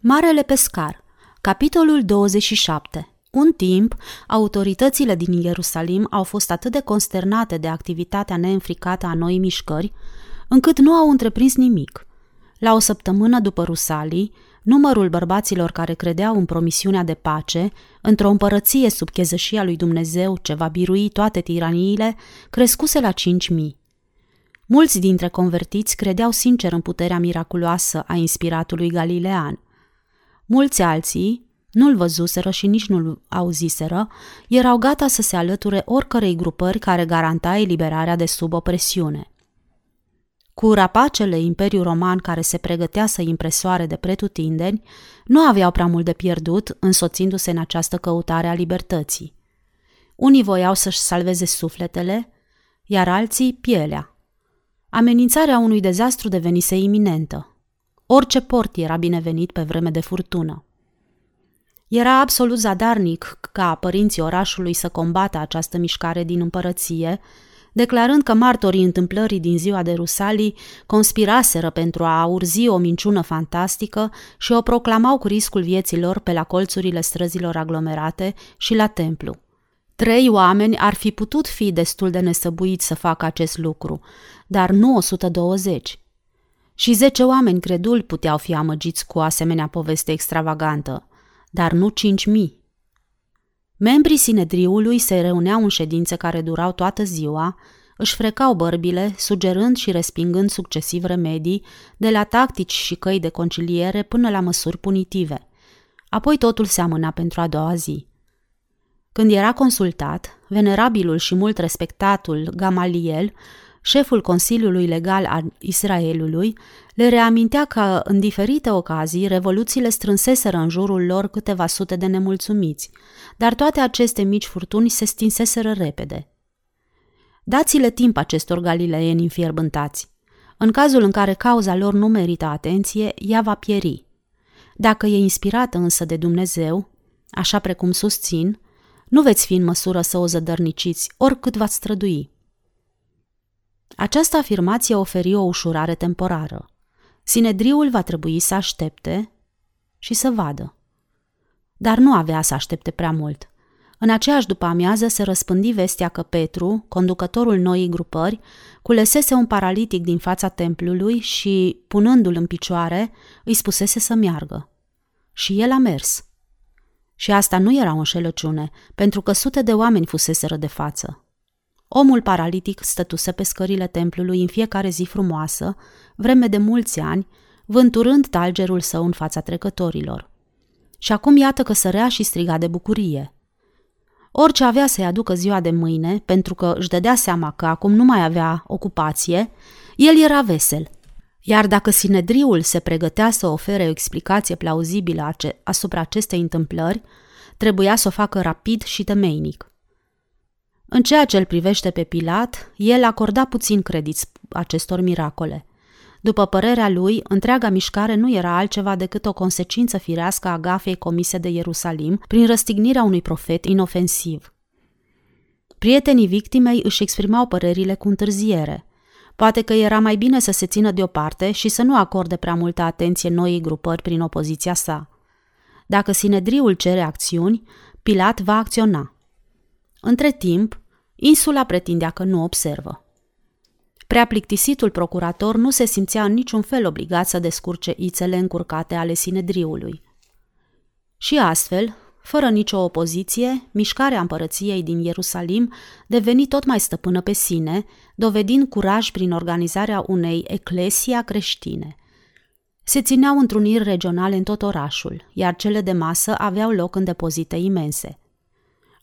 Marele pescar, capitolul 27. Un timp, autoritățile din Ierusalim au fost atât de consternate de activitatea neînfricată a noii mișcări, încât nu au întreprins nimic. La o săptămână după Rusalii, numărul bărbaților care credeau în promisiunea de pace, într-o împărăție sub chezășia lui Dumnezeu ce va birui toate tiraniile, crescuse la cinci mii. Mulți dintre convertiți credeau sincer în puterea miraculoasă a inspiratului Galilean – Mulți alții, nu-l văzuseră și nici nu-l auziseră, erau gata să se alăture oricărei grupări care garanta eliberarea de sub opresiune. Cu rapacele Imperiul Roman care se pregătea să impresoare de pretutindeni, nu aveau prea mult de pierdut însoțindu-se în această căutare a libertății. Unii voiau să-și salveze sufletele, iar alții pielea. Amenințarea unui dezastru devenise iminentă. Orice port era binevenit pe vreme de furtună. Era absolut zadarnic ca părinții orașului să combată această mișcare din împărăție, declarând că martorii întâmplării din ziua de Rusalii conspiraseră pentru a urzi o minciună fantastică și o proclamau cu riscul vieților pe la colțurile străzilor aglomerate și la templu. Trei oameni ar fi putut fi destul de nesăbuiți să facă acest lucru, dar nu 120. Și zece oameni creduli puteau fi amăgiți cu o asemenea poveste extravagantă, dar nu cinci mii. Membrii Sinedriului se reuneau în ședințe care durau toată ziua, își frecau bărbile, sugerând și respingând succesiv remedii, de la tactici și căi de conciliere până la măsuri punitive. Apoi totul se amâna pentru a doua zi. Când era consultat, venerabilul și mult respectatul Gamaliel șeful Consiliului Legal al Israelului, le reamintea că, în diferite ocazii, revoluțiile strânseseră în jurul lor câteva sute de nemulțumiți, dar toate aceste mici furtuni se stinseseră repede. Dați-le timp acestor galileieni înfierbântați. În cazul în care cauza lor nu merită atenție, ea va pieri. Dacă e inspirată însă de Dumnezeu, așa precum susțin, nu veți fi în măsură să o zădărniciți, oricât v-ați strădui. Această afirmație oferi o ușurare temporară. Sinedriul va trebui să aștepte și să vadă. Dar nu avea să aștepte prea mult. În aceeași după amiază se răspândi vestea că Petru, conducătorul noii grupări, culesese un paralitic din fața templului și, punându-l în picioare, îi spusese să meargă. Și el a mers. Și asta nu era o înșelăciune, pentru că sute de oameni fuseseră de față. Omul paralitic stătuse pe scările templului în fiecare zi frumoasă, vreme de mulți ani, vânturând talgerul său în fața trecătorilor. Și acum iată că sărea și striga de bucurie. Orice avea să-i aducă ziua de mâine, pentru că își dădea seama că acum nu mai avea ocupație, el era vesel. Iar dacă Sinedriul se pregătea să ofere o explicație plauzibilă asupra acestei întâmplări, trebuia să o facă rapid și temeinic. În ceea ce îl privește pe Pilat, el acorda puțin credit acestor miracole. După părerea lui, întreaga mișcare nu era altceva decât o consecință firească a gafei comise de Ierusalim prin răstignirea unui profet inofensiv. Prietenii victimei își exprimau părerile cu întârziere. Poate că era mai bine să se țină deoparte și să nu acorde prea multă atenție noii grupări prin opoziția sa. Dacă Sinedriul cere acțiuni, Pilat va acționa – între timp, insula pretindea că nu observă. Prea plictisitul procurator nu se simțea în niciun fel obligat să descurce ițele încurcate ale Sinedriului. Și astfel, fără nicio opoziție, mișcarea împărăției din Ierusalim deveni tot mai stăpână pe sine, dovedind curaj prin organizarea unei eclesia creștine. Se țineau întruniri regionale în tot orașul, iar cele de masă aveau loc în depozite imense –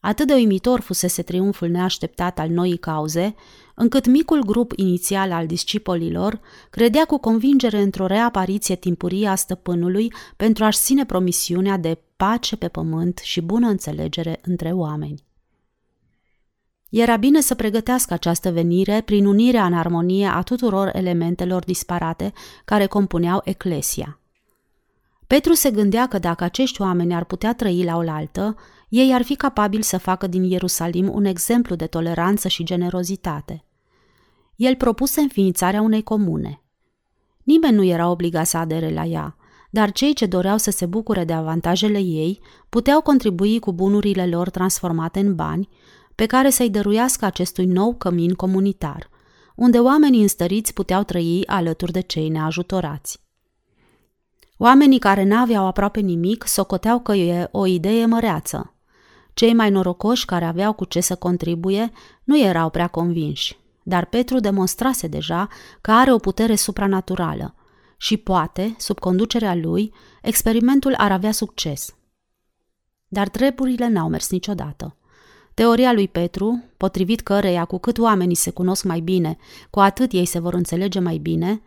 Atât de uimitor fusese triumful neașteptat al noii cauze, încât micul grup inițial al discipolilor credea cu convingere într-o reapariție timpurie a stăpânului pentru a-și ține promisiunea de pace pe pământ și bună înțelegere între oameni. Era bine să pregătească această venire prin unirea în armonie a tuturor elementelor disparate care compuneau Eclesia. Petru se gândea că dacă acești oameni ar putea trăi la oaltă, ei ar fi capabili să facă din Ierusalim un exemplu de toleranță și generozitate. El propuse înființarea unei comune. Nimeni nu era obligat să adere la ea, dar cei ce doreau să se bucure de avantajele ei puteau contribui cu bunurile lor transformate în bani, pe care să-i dăruiască acestui nou cămin comunitar, unde oamenii înstăriți puteau trăi alături de cei neajutorați. Oamenii care n-aveau aproape nimic socoteau că e o idee măreață. Cei mai norocoși care aveau cu ce să contribuie nu erau prea convinși, dar Petru demonstrase deja că are o putere supranaturală și poate, sub conducerea lui, experimentul ar avea succes. Dar treburile n-au mers niciodată. Teoria lui Petru, potrivit căreia cu cât oamenii se cunosc mai bine, cu atât ei se vor înțelege mai bine,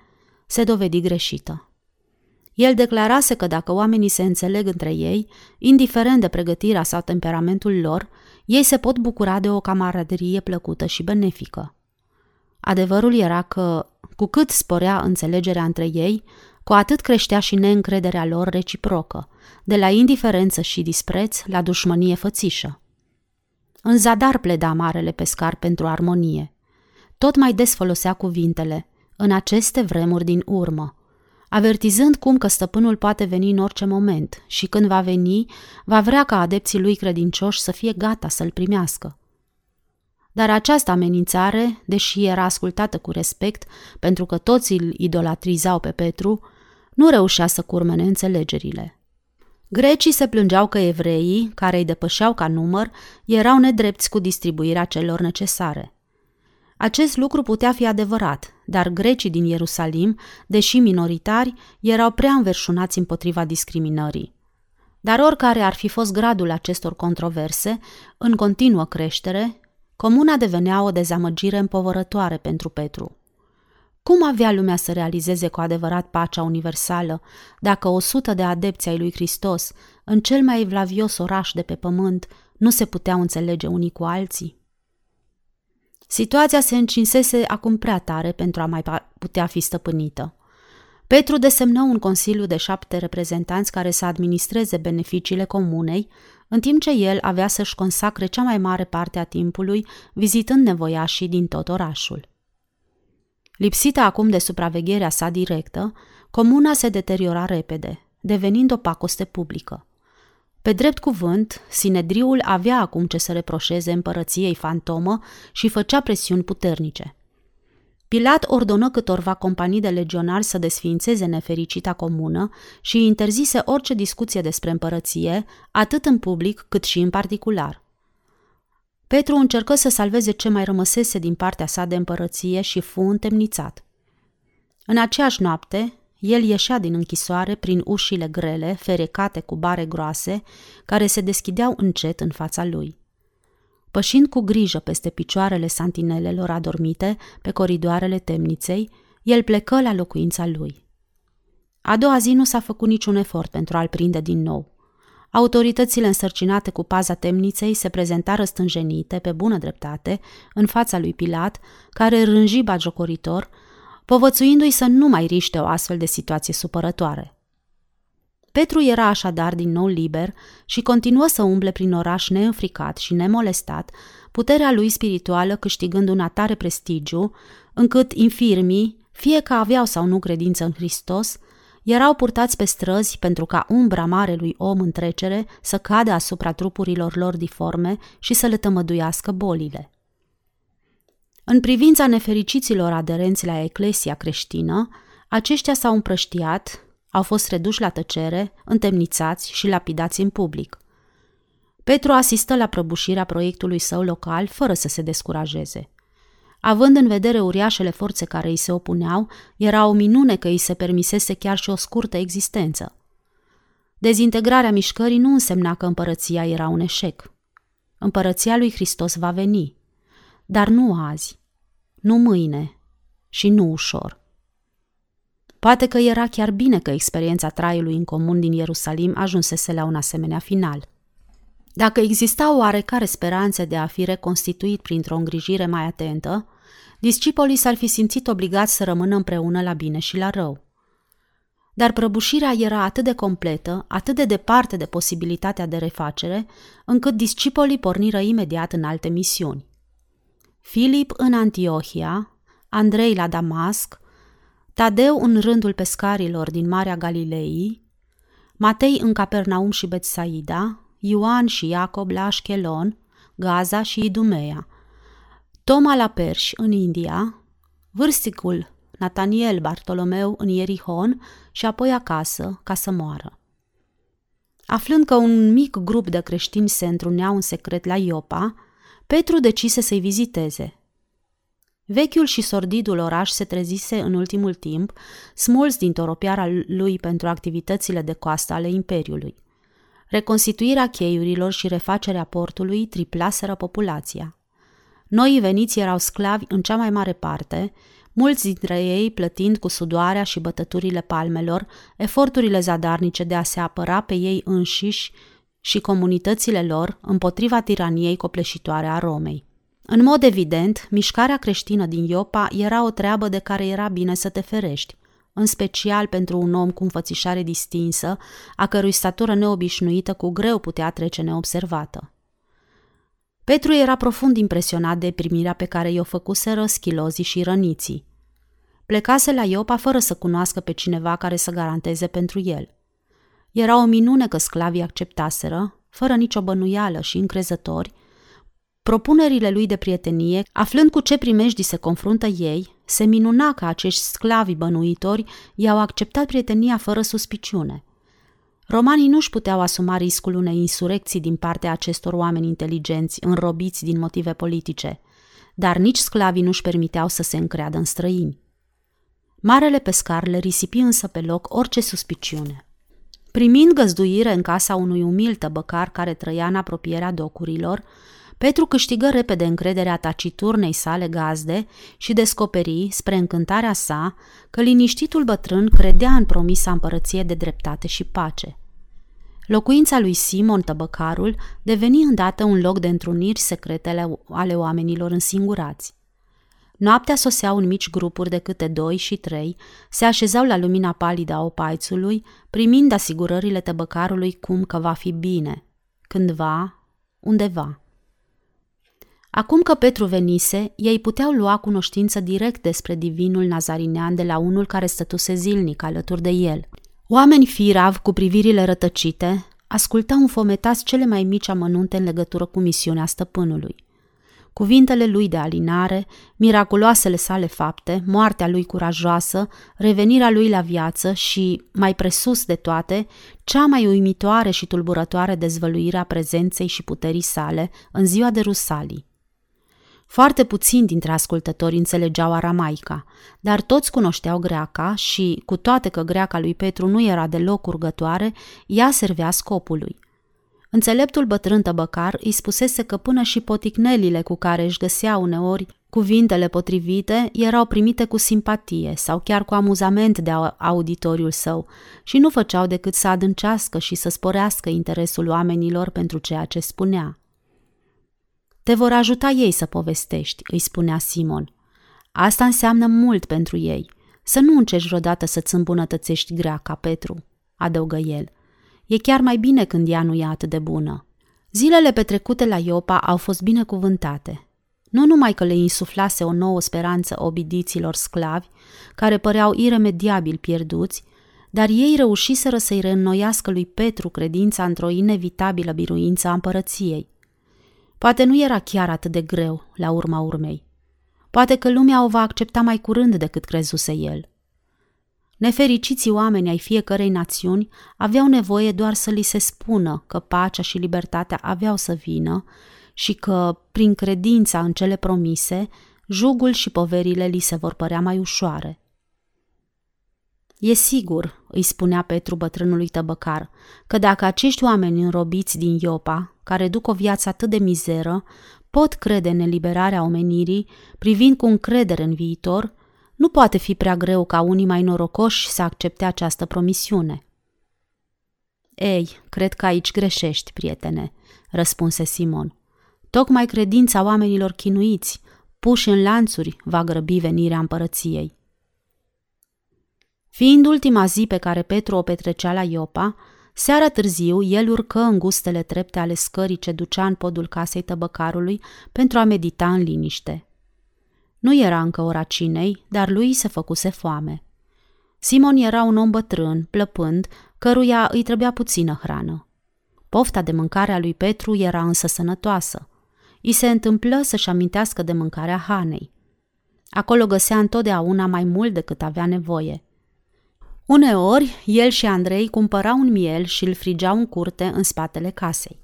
se dovedi greșită. El declarase că dacă oamenii se înțeleg între ei, indiferent de pregătirea sau temperamentul lor, ei se pot bucura de o camaraderie plăcută și benefică. Adevărul era că, cu cât sporea înțelegerea între ei, cu atât creștea și neîncrederea lor reciprocă, de la indiferență și dispreț la dușmănie fățișă. În zadar pleda marele pescar pentru armonie. Tot mai des folosea cuvintele, în aceste vremuri din urmă, avertizând cum că stăpânul poate veni în orice moment și când va veni, va vrea ca adepții lui credincioși să fie gata să-l primească. Dar această amenințare, deși era ascultată cu respect, pentru că toți îl idolatrizau pe Petru, nu reușea să curmene înțelegerile. Grecii se plângeau că evreii, care îi depășeau ca număr, erau nedrepți cu distribuirea celor necesare. Acest lucru putea fi adevărat, dar grecii din Ierusalim, deși minoritari, erau prea înverșunați împotriva discriminării. Dar oricare ar fi fost gradul acestor controverse, în continuă creștere, comuna devenea o dezamăgire împovărătoare pentru Petru. Cum avea lumea să realizeze cu adevărat pacea universală dacă o sută de adepți ai lui Hristos, în cel mai evlavios oraș de pe pământ, nu se puteau înțelege unii cu alții? Situația se încinsese acum prea tare pentru a mai putea fi stăpânită. Petru desemnă un consiliu de șapte reprezentanți care să administreze beneficiile comunei, în timp ce el avea să-și consacre cea mai mare parte a timpului vizitând nevoiașii din tot orașul. Lipsită acum de supravegherea sa directă, comuna se deteriora repede, devenind o pacoste publică. Pe drept cuvânt, Sinedriul avea acum ce să reproșeze împărăției fantomă și făcea presiuni puternice. Pilat ordonă câtorva companii de legionari să desființeze nefericita comună și interzise orice discuție despre împărăție, atât în public cât și în particular – Petru încercă să salveze ce mai rămăsese din partea sa de împărăție și fu întemnițat. În aceeași noapte, el ieșea din închisoare prin ușile grele, ferecate cu bare groase, care se deschideau încet în fața lui. Pășind cu grijă peste picioarele santinelelor adormite pe coridoarele temniței, el plecă la locuința lui. A doua zi nu s-a făcut niciun efort pentru a-l prinde din nou. Autoritățile însărcinate cu paza temniței se prezentară stânjenite, pe bună dreptate, în fața lui Pilat, care rânji bagiocoritor, povățuindu-i să nu mai riște o astfel de situație supărătoare. Petru era așadar din nou liber și continuă să umble prin oraș neînfricat și nemolestat, puterea lui spirituală câștigând un atare prestigiu, încât infirmii, fie că aveau sau nu credință în Hristos, erau purtați pe străzi pentru ca umbra marelui om în trecere să cadă asupra trupurilor lor diforme și să le tămăduiască bolile. În privința nefericiților aderenți la eclesia creștină, aceștia s-au împrăștiat, au fost reduși la tăcere, întemnițați și lapidați în public. Petru asistă la prăbușirea proiectului său local fără să se descurajeze. Având în vedere uriașele forțe care îi se opuneau, era o minune că îi se permisese chiar și o scurtă existență. Dezintegrarea mișcării nu însemna că împărăția era un eșec. Împărăția lui Hristos va veni, dar nu azi, nu mâine și nu ușor. Poate că era chiar bine că experiența traiului în comun din Ierusalim ajunsese la un asemenea final – dacă exista o oarecare speranță de a fi reconstituit printr-o îngrijire mai atentă, discipolii s-ar fi simțit obligați să rămână împreună la bine și la rău. Dar prăbușirea era atât de completă, atât de departe de posibilitatea de refacere, încât discipolii porniră imediat în alte misiuni. Filip în Antiohia, Andrei la Damasc, Tadeu în rândul pescarilor din Marea Galilei, Matei în Capernaum și Betsaida, Ioan și Iacob la Ashkelon, Gaza și Idumea, Toma la Perși în India, vârsticul Nataniel Bartolomeu în Ierihon și apoi acasă ca să moară. Aflând că un mic grup de creștini se întruneau în secret la Iopa, Petru decise să-i viziteze. Vechiul și sordidul oraș se trezise în ultimul timp, smuls din toropiara lui pentru activitățile de coastă ale Imperiului. Reconstituirea cheiurilor și refacerea portului triplaseră populația. Noi veniți erau sclavi în cea mai mare parte, mulți dintre ei plătind cu sudoarea și bătăturile palmelor eforturile zadarnice de a se apăra pe ei înșiși și comunitățile lor împotriva tiraniei copleșitoare a Romei. În mod evident, mișcarea creștină din Iopa era o treabă de care era bine să te ferești, în special pentru un om cu înfățișare distinsă, a cărui statură neobișnuită cu greu putea trece neobservată. Petru era profund impresionat de primirea pe care i-o făcuseră schilozii și răniții. Plecase la Iopa fără să cunoască pe cineva care să garanteze pentru el. Era o minune că sclavii acceptaseră, fără nicio bănuială și încrezători, propunerile lui de prietenie, aflând cu ce primejdii se confruntă ei, se minuna că acești sclavi bănuitori i-au acceptat prietenia fără suspiciune. Romanii nu-și puteau asuma riscul unei insurecții din partea acestor oameni inteligenți, înrobiți din motive politice, dar nici sclavii nu-și permiteau să se încreadă în străini. Marele pescar le risipi însă pe loc orice suspiciune. Primind găzduire în casa unui umil tăbăcar care trăia în apropierea docurilor, Petru câștigă repede încrederea taciturnei sale gazde și descoperi, spre încântarea sa, că liniștitul bătrân credea în promisa împărăție de dreptate și pace. Locuința lui Simon Tăbăcarul deveni îndată un loc de întruniri secretele ale oamenilor însingurați. Noaptea soseau în mici grupuri de câte doi și trei, se așezau la lumina palidă a opaițului, primind asigurările tăbăcarului cum că va fi bine, cândva, undeva. Acum că Petru venise, ei puteau lua cunoștință direct despre divinul nazarinean de la unul care stătuse zilnic alături de el. Oameni firav cu privirile rătăcite ascultau înfometați cele mai mici amănunte în legătură cu misiunea stăpânului. Cuvintele lui de alinare, miraculoasele sale fapte, moartea lui curajoasă, revenirea lui la viață și, mai presus de toate, cea mai uimitoare și tulburătoare dezvăluire a prezenței și puterii sale în ziua de Rusalii. Foarte puțini dintre ascultători înțelegeau aramaica, dar toți cunoșteau greaca și, cu toate că greaca lui Petru nu era deloc urgătoare, ea servea scopului. Înțeleptul bătrân tăbăcar îi spusese că până și poticnelile cu care își găsea uneori cuvintele potrivite erau primite cu simpatie sau chiar cu amuzament de auditoriul său și nu făceau decât să adâncească și să sporească interesul oamenilor pentru ceea ce spunea. Te vor ajuta ei să povestești, îi spunea Simon. Asta înseamnă mult pentru ei. Să nu încerci vreodată să-ți îmbunătățești greaca, Petru, adăugă el. E chiar mai bine când ea nu e atât de bună. Zilele petrecute la Iopa au fost binecuvântate. Nu numai că le insuflase o nouă speranță obidiților sclavi, care păreau iremediabil pierduți, dar ei reușiseră să-i reînnoiască lui Petru credința într-o inevitabilă biruință a împărăției. Poate nu era chiar atât de greu, la urma urmei. Poate că lumea o va accepta mai curând decât crezuse el. Nefericiții oameni ai fiecărei națiuni aveau nevoie doar să li se spună că pacea și libertatea aveau să vină și că, prin credința în cele promise, jugul și poverile li se vor părea mai ușoare. E sigur, îi spunea Petru bătrânului tăbăcar, că dacă acești oameni înrobiți din Iopa, care duc o viață atât de mizeră, pot crede în eliberarea omenirii, privind cu încredere în viitor, nu poate fi prea greu ca unii mai norocoși să accepte această promisiune. Ei, cred că aici greșești, prietene, răspunse Simon. Tocmai credința oamenilor chinuiți, puși în lanțuri, va grăbi venirea împărăției. Fiind ultima zi pe care Petru o petrecea la Iopa, seara târziu el urcă în gustele trepte ale scării ce ducea în podul casei tăbăcarului pentru a medita în liniște. Nu era încă ora cinei, dar lui se făcuse foame. Simon era un om bătrân, plăpând, căruia îi trebuia puțină hrană. Pofta de mâncare a lui Petru era însă sănătoasă. I se întâmplă să-și amintească de mâncarea Hanei. Acolo găsea întotdeauna mai mult decât avea nevoie. Uneori, el și Andrei cumpărau un miel și îl frigeau în curte în spatele casei.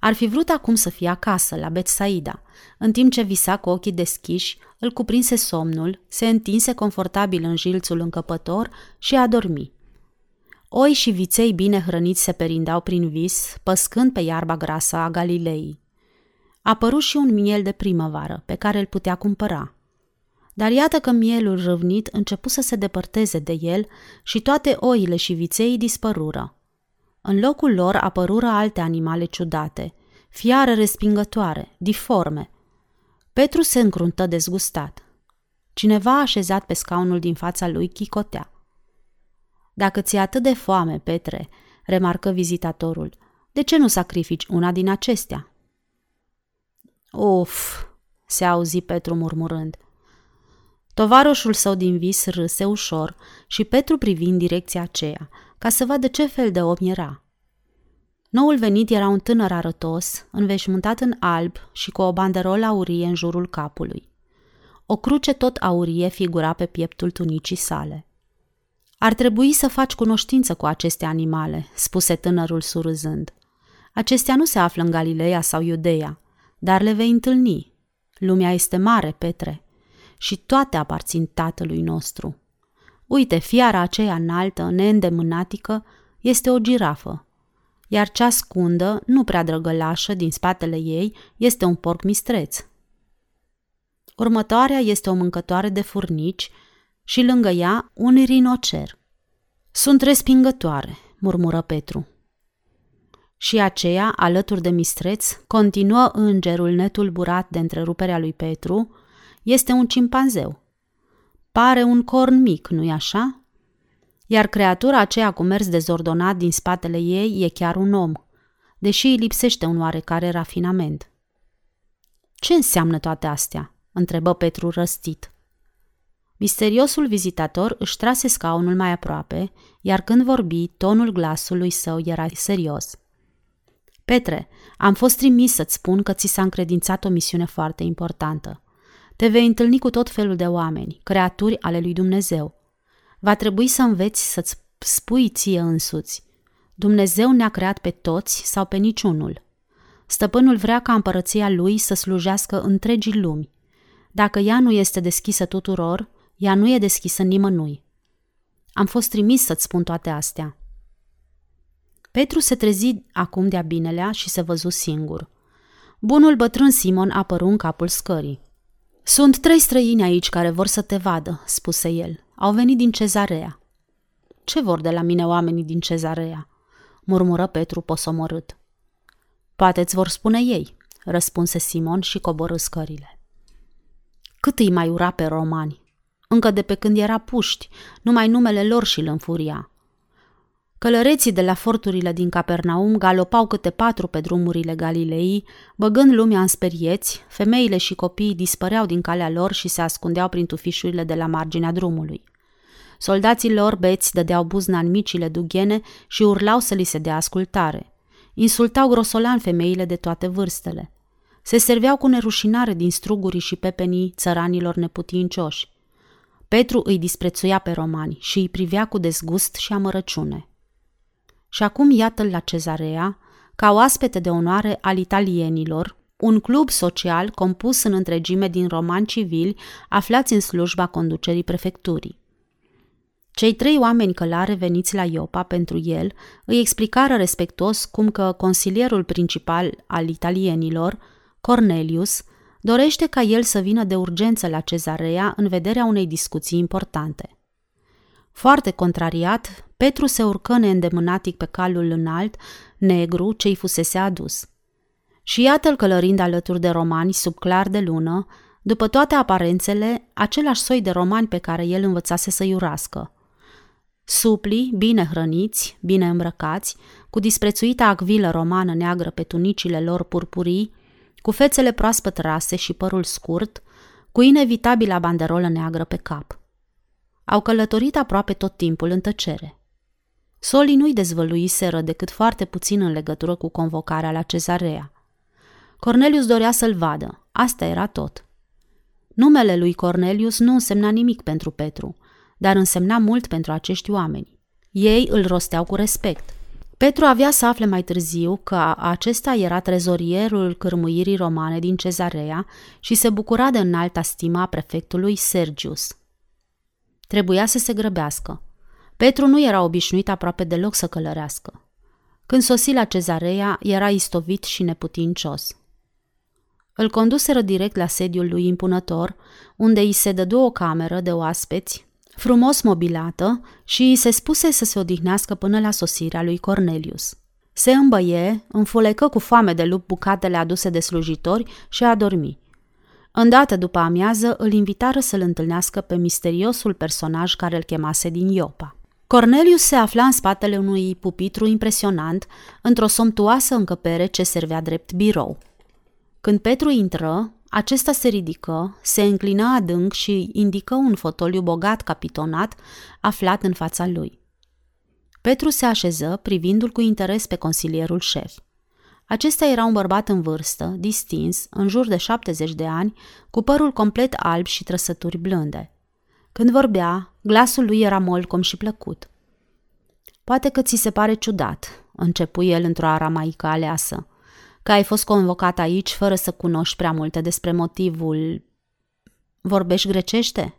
Ar fi vrut acum să fie acasă, la Betsaida. În timp ce visa cu ochii deschiși, îl cuprinse somnul, se întinse confortabil în jilțul încăpător și a dormi. Oi și viței bine hrăniți se perindeau prin vis, păscând pe iarba grasă a Galilei. A apărut și un miel de primăvară, pe care îl putea cumpăra. Dar iată că mielul râvnit începu să se depărteze de el și toate oile și viței dispărură. În locul lor apărură alte animale ciudate, fiare respingătoare, diforme. Petru se încruntă dezgustat. Cineva așezat pe scaunul din fața lui chicotea. Dacă ți-e atât de foame, Petre, remarcă vizitatorul, de ce nu sacrifici una din acestea? Uf, se auzi Petru murmurând. Tovaroșul său din vis râse ușor și Petru privi în direcția aceea, ca să vadă ce fel de om era. Noul venit era un tânăr arătos, înveșmântat în alb și cu o banderolă aurie în jurul capului. O cruce tot aurie figura pe pieptul tunicii sale. Ar trebui să faci cunoștință cu aceste animale, spuse tânărul surâzând. Acestea nu se află în Galileea sau Iudeea, dar le vei întâlni. Lumea este mare, Petre, și toate aparțin tatălui nostru. Uite, fiara aceea înaltă, neîndemânatică, este o girafă, iar cea scundă, nu prea drăgălașă, din spatele ei, este un porc mistreț. Următoarea este o mâncătoare de furnici și lângă ea un rinocer. Sunt respingătoare, murmură Petru. Și aceea, alături de mistreț, continuă îngerul netulburat de întreruperea lui Petru, este un cimpanzeu. Pare un corn mic, nu-i așa? Iar creatura aceea cu mers dezordonat din spatele ei e chiar un om, deși îi lipsește un oarecare rafinament. Ce înseamnă toate astea? întrebă Petru răstit. Misteriosul vizitator își trase scaunul mai aproape, iar când vorbi, tonul glasului său era serios. Petre, am fost trimis să-ți spun că ți s-a încredințat o misiune foarte importantă. Te vei întâlni cu tot felul de oameni, creaturi ale lui Dumnezeu. Va trebui să înveți să-ți spui ție însuți. Dumnezeu ne-a creat pe toți sau pe niciunul. Stăpânul vrea ca împărăția lui să slujească întregii lumi. Dacă ea nu este deschisă tuturor, ea nu e deschisă nimănui. Am fost trimis să-ți spun toate astea. Petru se trezi acum de-a binelea și se văzu singur. Bunul bătrân Simon apăru în capul scării. Sunt trei străini aici care vor să te vadă, spuse el. Au venit din cezarea. Ce vor de la mine oamenii din cezarea? murmură Petru posomorât. Poate îți vor spune ei, răspunse Simon și coborâ scările. Cât îi mai ura pe romani? Încă de pe când era puști, numai numele lor și-l înfuria. Călăreții de la forturile din Capernaum galopau câte patru pe drumurile Galilei, băgând lumea în sperieți, femeile și copiii dispăreau din calea lor și se ascundeau prin tufișurile de la marginea drumului. Soldații lor beți dădeau buzna în micile dughene și urlau să li se dea ascultare. Insultau grosolan femeile de toate vârstele. Se serveau cu nerușinare din strugurii și pepenii țăranilor neputincioși. Petru îi disprețuia pe romani și îi privea cu dezgust și amărăciune. Și acum iată-l la cezarea, ca oaspete de onoare al italienilor, un club social compus în întregime din romani civili aflați în slujba conducerii prefecturii. Cei trei oameni călare veniți la Iopa pentru el îi explicară respectos cum că consilierul principal al italienilor, Cornelius, dorește ca el să vină de urgență la cezarea în vederea unei discuții importante. Foarte contrariat, Petru se urcă neîndemânatic pe calul înalt, negru, ce-i fusese adus. Și iată-l călărind alături de romani sub clar de lună, după toate aparențele, același soi de romani pe care el învățase să iurască. Supli, bine hrăniți, bine îmbrăcați, cu disprețuita acvilă romană neagră pe tunicile lor purpurii, cu fețele proaspăt rase și părul scurt, cu inevitabilă banderolă neagră pe cap – Au călătorit aproape tot timpul în tăcere. Solii nu-i dezvăluiseră decât foarte puțin în legătură cu convocarea la cezarea. Cornelius dorea să-l vadă, asta era tot. Numele lui Cornelius nu însemna nimic pentru Petru, dar însemna mult pentru acești oameni. Ei îl rosteau cu respect. Petru avea să afle mai târziu că acesta era trezorierul cârmuirii romane din Cezarea și se bucura de înalta stima a prefectului Sergius. Trebuia să se grăbească. Petru nu era obișnuit aproape deloc să călărească. Când sosi la Cezarea, era istovit și neputincios. Îl conduseră direct la sediul lui impunător, unde îi se dădu o cameră de oaspeți, frumos mobilată, și îi se spuse să se odihnească până la sosirea lui Cornelius. Se îmbăie, înfulecă cu foame de lup bucatele aduse de slujitori și a dormi. Îndată după amiază îl invitară să-l întâlnească pe misteriosul personaj care îl chemase din Iopa. Cornelius se afla în spatele unui pupitru impresionant, într-o somptuoasă încăpere ce servea drept birou. Când Petru intră, acesta se ridică, se înclină adânc și indică un fotoliu bogat capitonat aflat în fața lui. Petru se așeză, privindu-l cu interes pe consilierul șef. Acesta era un bărbat în vârstă, distins, în jur de 70 de ani, cu părul complet alb și trăsături blânde. Când vorbea, glasul lui era molcom și plăcut. Poate că ți se pare ciudat, începu el într-o aramaică aleasă că ai fost convocat aici fără să cunoști prea multe despre motivul... Vorbești grecește?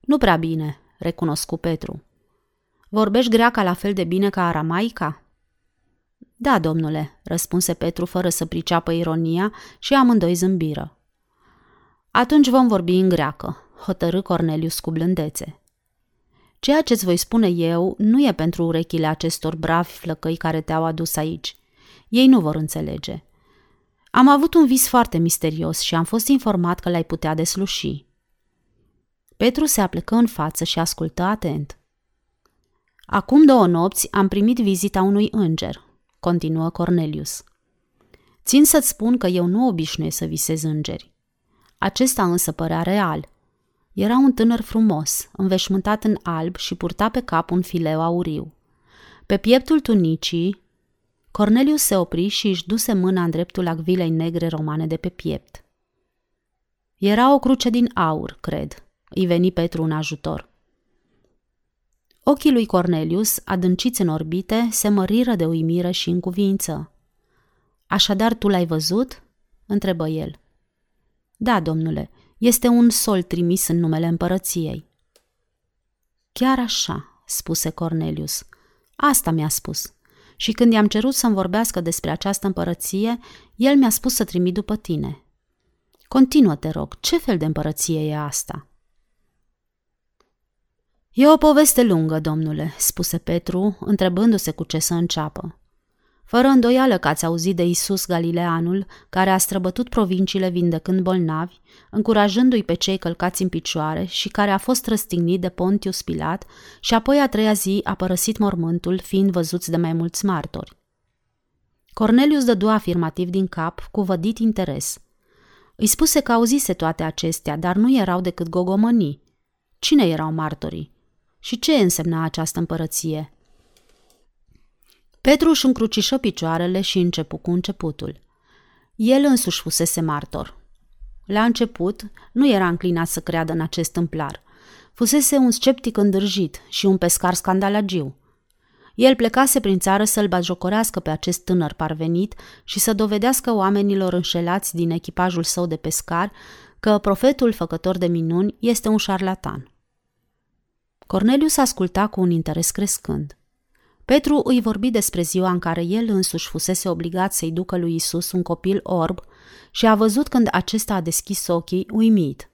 Nu prea bine, recunoscu Petru. Vorbești greaca la fel de bine ca aramaica? Da, domnule, răspunse Petru fără să priceapă ironia și amândoi zâmbiră. Atunci vom vorbi în greacă, hotărâ Cornelius cu blândețe. Ceea ce-ți voi spune eu nu e pentru urechile acestor bravi flăcăi care te-au adus aici. Ei nu vor înțelege. Am avut un vis foarte misterios și am fost informat că l-ai putea desluși. Petru se aplecă în față și ascultă atent. Acum două nopți am primit vizita unui înger, continuă Cornelius. Țin să-ți spun că eu nu obișnuiesc să visez îngeri. Acesta însă părea real. Era un tânăr frumos, înveșmântat în alb și purta pe cap un fileu auriu. Pe pieptul tunicii Cornelius se opri și își duse mâna în dreptul acvilei negre romane de pe piept. Era o cruce din aur, cred. Îi veni Petru în ajutor. Ochii lui Cornelius, adânciți în orbite, se măriră de uimire și în cuvință. Așadar tu l-ai văzut?" întrebă el. Da, domnule, este un sol trimis în numele împărăției. Chiar așa, spuse Cornelius. Asta mi-a spus și când i-am cerut să-mi vorbească despre această împărăție, el mi-a spus să trimit după tine. Continuă, te rog, ce fel de împărăție e asta? E o poveste lungă, domnule, spuse Petru, întrebându-se cu ce să înceapă. Fără îndoială că ați auzit de Isus Galileanul, care a străbătut provinciile vindecând bolnavi, încurajându-i pe cei călcați în picioare și care a fost răstignit de Pontius Pilat și apoi a treia zi a părăsit mormântul, fiind văzuți de mai mulți martori. Cornelius dădu afirmativ din cap, cu vădit interes. Îi spuse că auzise toate acestea, dar nu erau decât gogomănii. Cine erau martorii? Și ce însemna această împărăție? Petru își încrucișă picioarele și începu cu începutul. El însuși fusese martor. La început, nu era înclinat să creadă în acest tâmplar. Fusese un sceptic îndârjit și un pescar scandalagiu. El plecase prin țară să-l batjocorească pe acest tânăr parvenit și să dovedească oamenilor înșelați din echipajul său de pescar că profetul făcător de minuni este un șarlatan. Cornelius asculta cu un interes crescând. Petru îi vorbi despre ziua în care el însuși fusese obligat să-i ducă lui Isus un copil orb și a văzut când acesta a deschis ochii, uimit.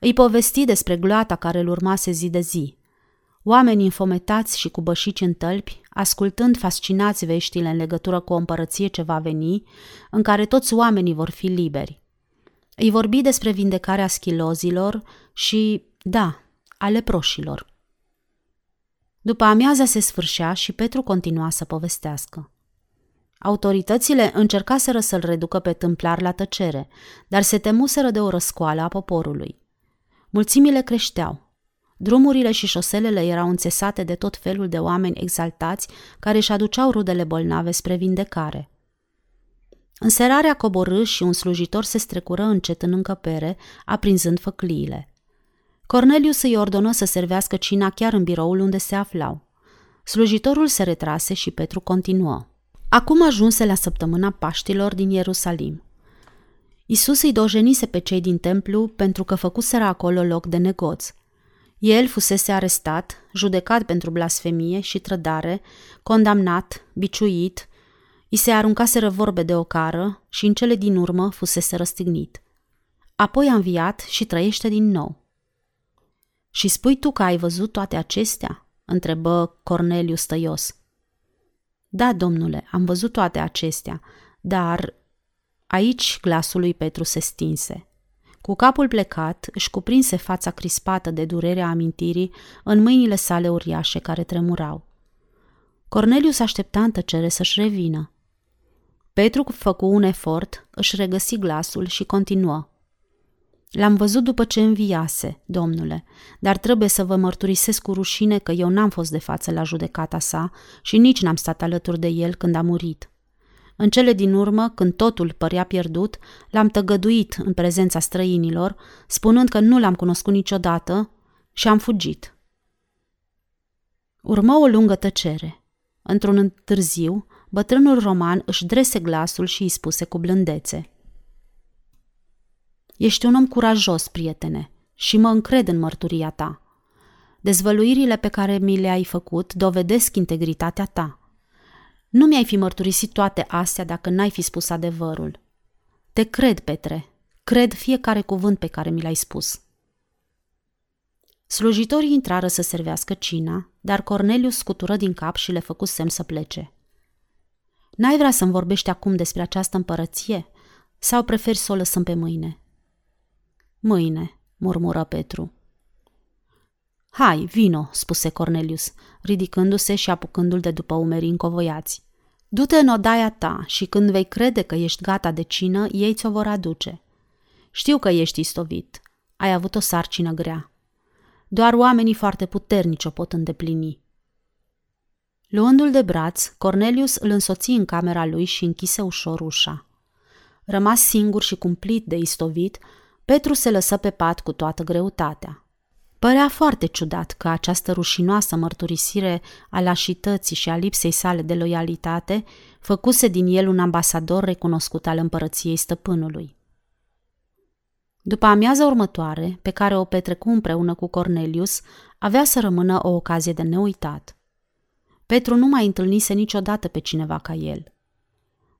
Îi povesti despre gloata care îl urmase zi de zi. Oamenii înfometați și cu bășici în tălpi, ascultând fascinați veștile în legătură cu o împărăție ce va veni, în care toți oamenii vor fi liberi. Îi vorbi despre vindecarea schilozilor și, da, ale proșilor. După amiaza se sfârșea și Petru continua să povestească. Autoritățile încercaseră să-l reducă pe tâmplar la tăcere, dar se temuseră de o răscoală a poporului. Mulțimile creșteau. Drumurile și șoselele erau înțesate de tot felul de oameni exaltați care își aduceau rudele bolnave spre vindecare. Înserarea coborâ și un slujitor se strecură încet în încăpere, aprinzând făcliile. Cornelius îi ordonă să servească cina chiar în biroul unde se aflau. Slujitorul se retrase și Petru continuă. Acum ajunse la săptămâna Paștilor din Ierusalim. Isus îi dojenise pe cei din templu pentru că făcuseră acolo loc de negoț. El fusese arestat, judecat pentru blasfemie și trădare, condamnat, biciuit, i se aruncaseră vorbe de ocară și în cele din urmă fusese răstignit. Apoi a înviat și trăiește din nou. Și spui tu că ai văzut toate acestea? întrebă Corneliu stăios. Da, domnule, am văzut toate acestea, dar aici glasul lui Petru se stinse. Cu capul plecat, își cuprinse fața crispată de durerea amintirii în mâinile sale uriașe care tremurau. Cornelius aștepta în tăcere să-și revină. Petru făcu un efort, își regăsi glasul și continuă. L-am văzut după ce înviase, domnule, dar trebuie să vă mărturisesc cu rușine că eu n-am fost de față la judecata sa și nici n-am stat alături de el când a murit. În cele din urmă, când totul părea pierdut, l-am tăgăduit în prezența străinilor, spunând că nu l-am cunoscut niciodată și am fugit. Urmă o lungă tăcere. Într-un întârziu, bătrânul roman își drese glasul și îi spuse cu blândețe. Ești un om curajos, prietene, și mă încred în mărturia ta. Dezvăluirile pe care mi le-ai făcut dovedesc integritatea ta. Nu mi-ai fi mărturisit toate astea dacă n-ai fi spus adevărul. Te cred, Petre, cred fiecare cuvânt pe care mi l-ai spus. Slujitorii intrară să servească cina, dar Cornelius scutură din cap și le făcu semn să plece. N-ai vrea să-mi vorbești acum despre această împărăție? Sau preferi să o lăsăm pe mâine? Mâine, murmură Petru. Hai, vino, spuse Cornelius, ridicându-se și apucându-l de după umerii încovoiați. Du-te în odaia ta și când vei crede că ești gata de cină, ei ți-o vor aduce. Știu că ești istovit. Ai avut o sarcină grea. Doar oamenii foarte puternici o pot îndeplini. Luându-l de braț, Cornelius îl însoți în camera lui și închise ușor ușa. Rămas singur și cumplit de istovit, Petru se lăsă pe pat cu toată greutatea. Părea foarte ciudat că această rușinoasă mărturisire a lașității și a lipsei sale de loialitate făcuse din el un ambasador recunoscut al împărăției stăpânului. După amiaza următoare, pe care o petrecu împreună cu Cornelius, avea să rămână o ocazie de neuitat. Petru nu mai întâlnise niciodată pe cineva ca el.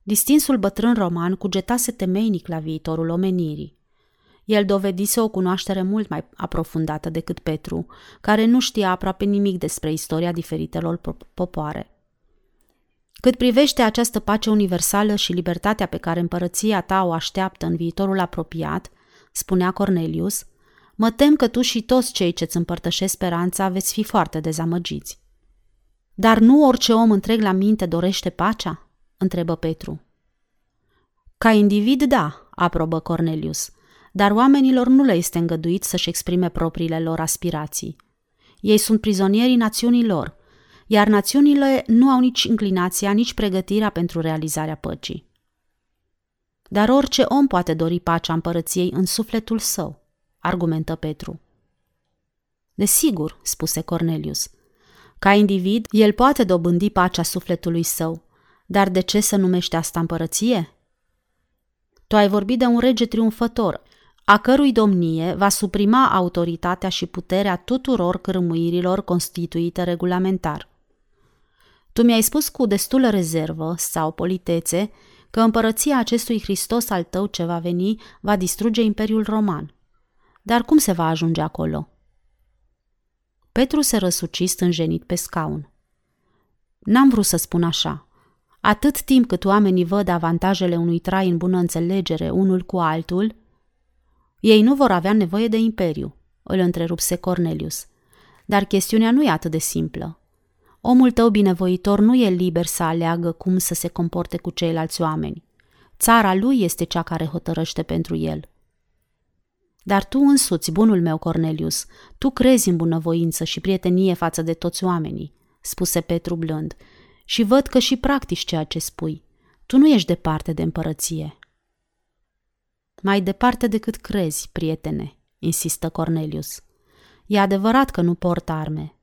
Distinsul bătrân roman cugetase temeinic la viitorul omenirii. El dovedise o cunoaștere mult mai aprofundată decât Petru, care nu știa aproape nimic despre istoria diferitelor popoare. Cât privește această pace universală și libertatea pe care împărăția ta o așteaptă în viitorul apropiat, spunea Cornelius, mă tem că tu și toți cei ce-ți împărtășesc speranța veți fi foarte dezamăgiți. Dar nu orice om întreg la minte dorește pacea? întrebă Petru. Ca individ, da, aprobă Cornelius, dar oamenilor nu le este îngăduit să-și exprime propriile lor aspirații. Ei sunt prizonierii națiunii lor, iar națiunile nu au nici inclinația, nici pregătirea pentru realizarea păcii. Dar orice om poate dori pacea împărăției în sufletul său, argumentă Petru. Desigur, spuse Cornelius. Ca individ, el poate dobândi pacea sufletului său, dar de ce să numește asta împărăție? Tu ai vorbit de un rege triumfător, a cărui domnie va suprima autoritatea și puterea tuturor cârmuirilor constituite regulamentar. Tu mi-ai spus cu destulă rezervă sau politețe că împărăția acestui Hristos al tău ce va veni va distruge Imperiul Roman. Dar cum se va ajunge acolo? Petru se răsuci stânjenit pe scaun. N-am vrut să spun așa. Atât timp cât oamenii văd avantajele unui trai în bună înțelegere unul cu altul, ei nu vor avea nevoie de imperiu, îl întrerupse Cornelius. Dar chestiunea nu e atât de simplă. Omul tău binevoitor nu e liber să aleagă cum să se comporte cu ceilalți oameni. Țara lui este cea care hotărăște pentru el. Dar tu însuți, bunul meu Cornelius, tu crezi în bunăvoință și prietenie față de toți oamenii, spuse Petru blând, și văd că și practici ceea ce spui. Tu nu ești departe de împărăție. Mai departe decât crezi, prietene, insistă Cornelius. E adevărat că nu port arme.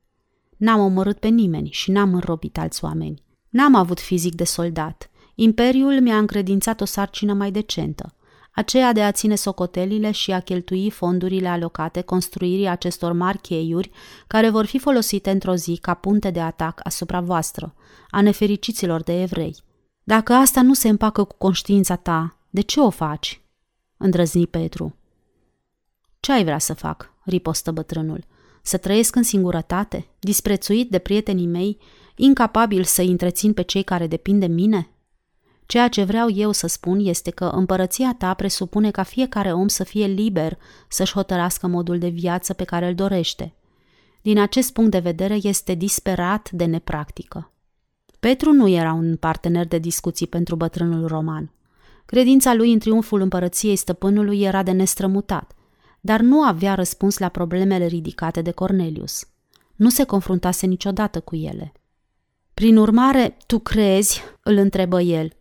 N-am omorât pe nimeni și n-am înrobit alți oameni. N-am avut fizic de soldat. Imperiul mi-a încredințat o sarcină mai decentă, aceea de a ține socotelile și a cheltui fondurile alocate construirii acestor mari cheiuri care vor fi folosite într-o zi ca punte de atac asupra voastră, a nefericiților de evrei. Dacă asta nu se împacă cu conștiința ta, de ce o faci? Îndrăzni Petru. Ce ai vrea să fac? ripostă bătrânul. Să trăiesc în singurătate, disprețuit de prietenii mei, incapabil să întrețin pe cei care depind de mine? Ceea ce vreau eu să spun este că împărăția ta presupune ca fiecare om să fie liber să-și hotărască modul de viață pe care îl dorește. Din acest punct de vedere este disperat de nepractică. Petru nu era un partener de discuții pentru bătrânul roman. Credința lui în triumful împărăției stăpânului era de nestrămutat, dar nu avea răspuns la problemele ridicate de Cornelius. Nu se confruntase niciodată cu ele. Prin urmare, tu crezi, îl întrebă el,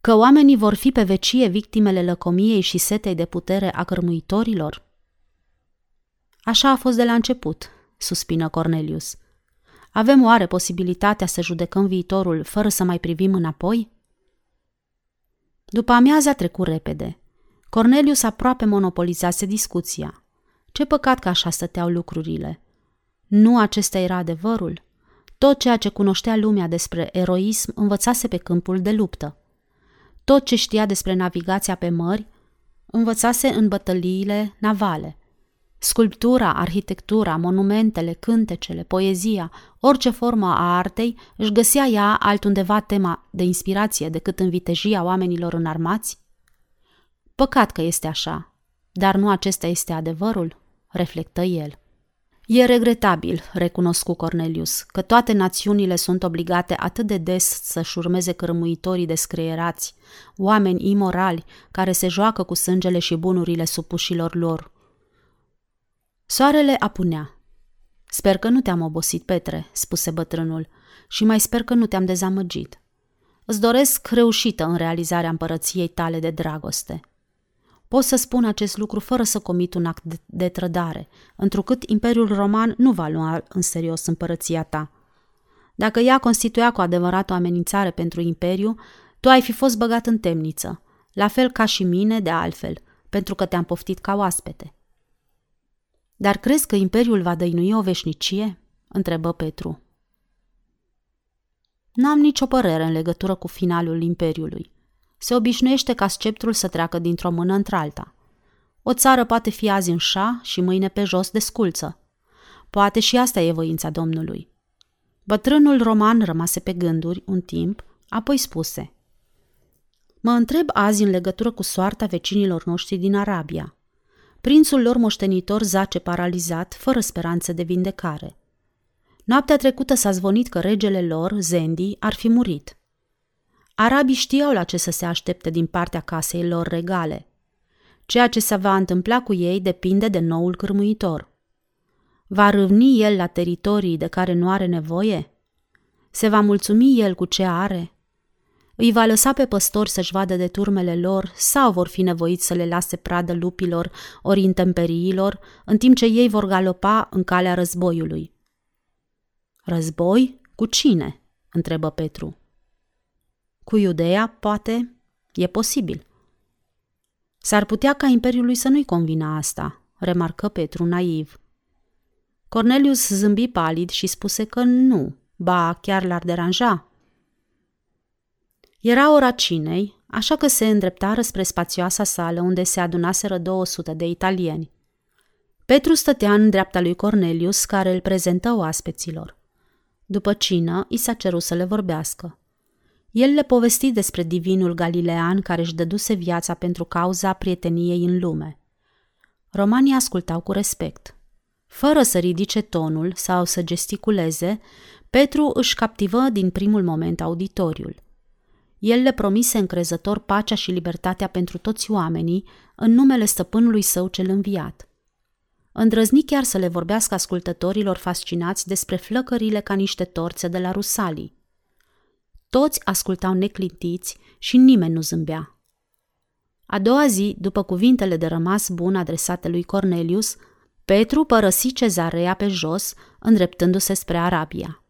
că oamenii vor fi pe vecie victimele lăcomiei și setei de putere a cărmuitorilor? Așa a fost de la început, suspină Cornelius. Avem oare posibilitatea să judecăm viitorul fără să mai privim înapoi? După amiaza trecut repede. Cornelius aproape monopolizase discuția. Ce păcat că așa stăteau lucrurile. Nu acesta era adevărul? Tot ceea ce cunoștea lumea despre eroism învățase pe câmpul de luptă. Tot ce știa despre navigația pe mări învățase în bătăliile navale. Sculptura, arhitectura, monumentele, cântecele, poezia, orice formă a artei își găsea ea altundeva tema de inspirație decât în vitejia oamenilor înarmați? Păcat că este așa, dar nu acesta este adevărul, reflectă el. E regretabil, recunoscu Cornelius, că toate națiunile sunt obligate atât de des să-și urmeze cărmuitorii descreierați, oameni imorali care se joacă cu sângele și bunurile supușilor lor. Soarele apunea. Sper că nu te-am obosit, Petre, spuse bătrânul, și mai sper că nu te-am dezamăgit. Îți doresc reușită în realizarea împărăției tale de dragoste. Pot să spun acest lucru fără să comit un act de, de trădare, întrucât Imperiul Roman nu va lua în serios împărăția ta. Dacă ea constituia cu adevărat o amenințare pentru Imperiu, tu ai fi fost băgat în temniță, la fel ca și mine, de altfel, pentru că te-am poftit ca oaspete. Dar crezi că Imperiul va dăinui o veșnicie? întrebă Petru. N-am nicio părere în legătură cu finalul Imperiului. Se obișnuiește ca sceptrul să treacă dintr-o mână într-alta. O țară poate fi azi în șa și mâine pe jos de sculță. Poate și asta e voința Domnului. Bătrânul roman rămase pe gânduri un timp, apoi spuse Mă întreb azi în legătură cu soarta vecinilor noștri din Arabia. Prințul lor moștenitor zace paralizat, fără speranță de vindecare. Noaptea trecută s-a zvonit că regele lor, Zendi, ar fi murit. Arabii știau la ce să se aștepte din partea casei lor regale. Ceea ce se va întâmpla cu ei depinde de noul cârmuitor. Va râvni el la teritorii de care nu are nevoie? Se va mulțumi el cu ce are? Îi va lăsa pe păstori să-și vadă de turmele lor sau vor fi nevoiți să le lase pradă lupilor ori intemperiilor, în timp ce ei vor galopa în calea războiului? Război? Cu cine? întrebă Petru. Cu Iudeea, poate, e posibil. S-ar putea ca Imperiului să nu-i convină asta, remarcă Petru naiv. Cornelius zâmbi palid și spuse că nu, ba chiar l-ar deranja. Era ora cinei, așa că se îndreptară spre spațioasa sală unde se adunaseră 200 de italieni. Petru stătea în dreapta lui Cornelius, care îl prezentă oaspeților. După cină, i s-a cerut să le vorbească. El le povesti despre divinul galilean care își dăduse viața pentru cauza prieteniei în lume. Romanii ascultau cu respect. Fără să ridice tonul sau să gesticuleze, Petru își captivă din primul moment auditoriul. El le promise încrezător pacea și libertatea pentru toți oamenii, în numele stăpânului său cel înviat. Îndrăzni chiar să le vorbească ascultătorilor fascinați despre flăcările ca niște torțe de la Rusalii. Toți ascultau neclintiți și nimeni nu zâmbea. A doua zi, după cuvintele de rămas bun adresate lui Cornelius, Petru părăsi cezarea pe jos, îndreptându-se spre Arabia.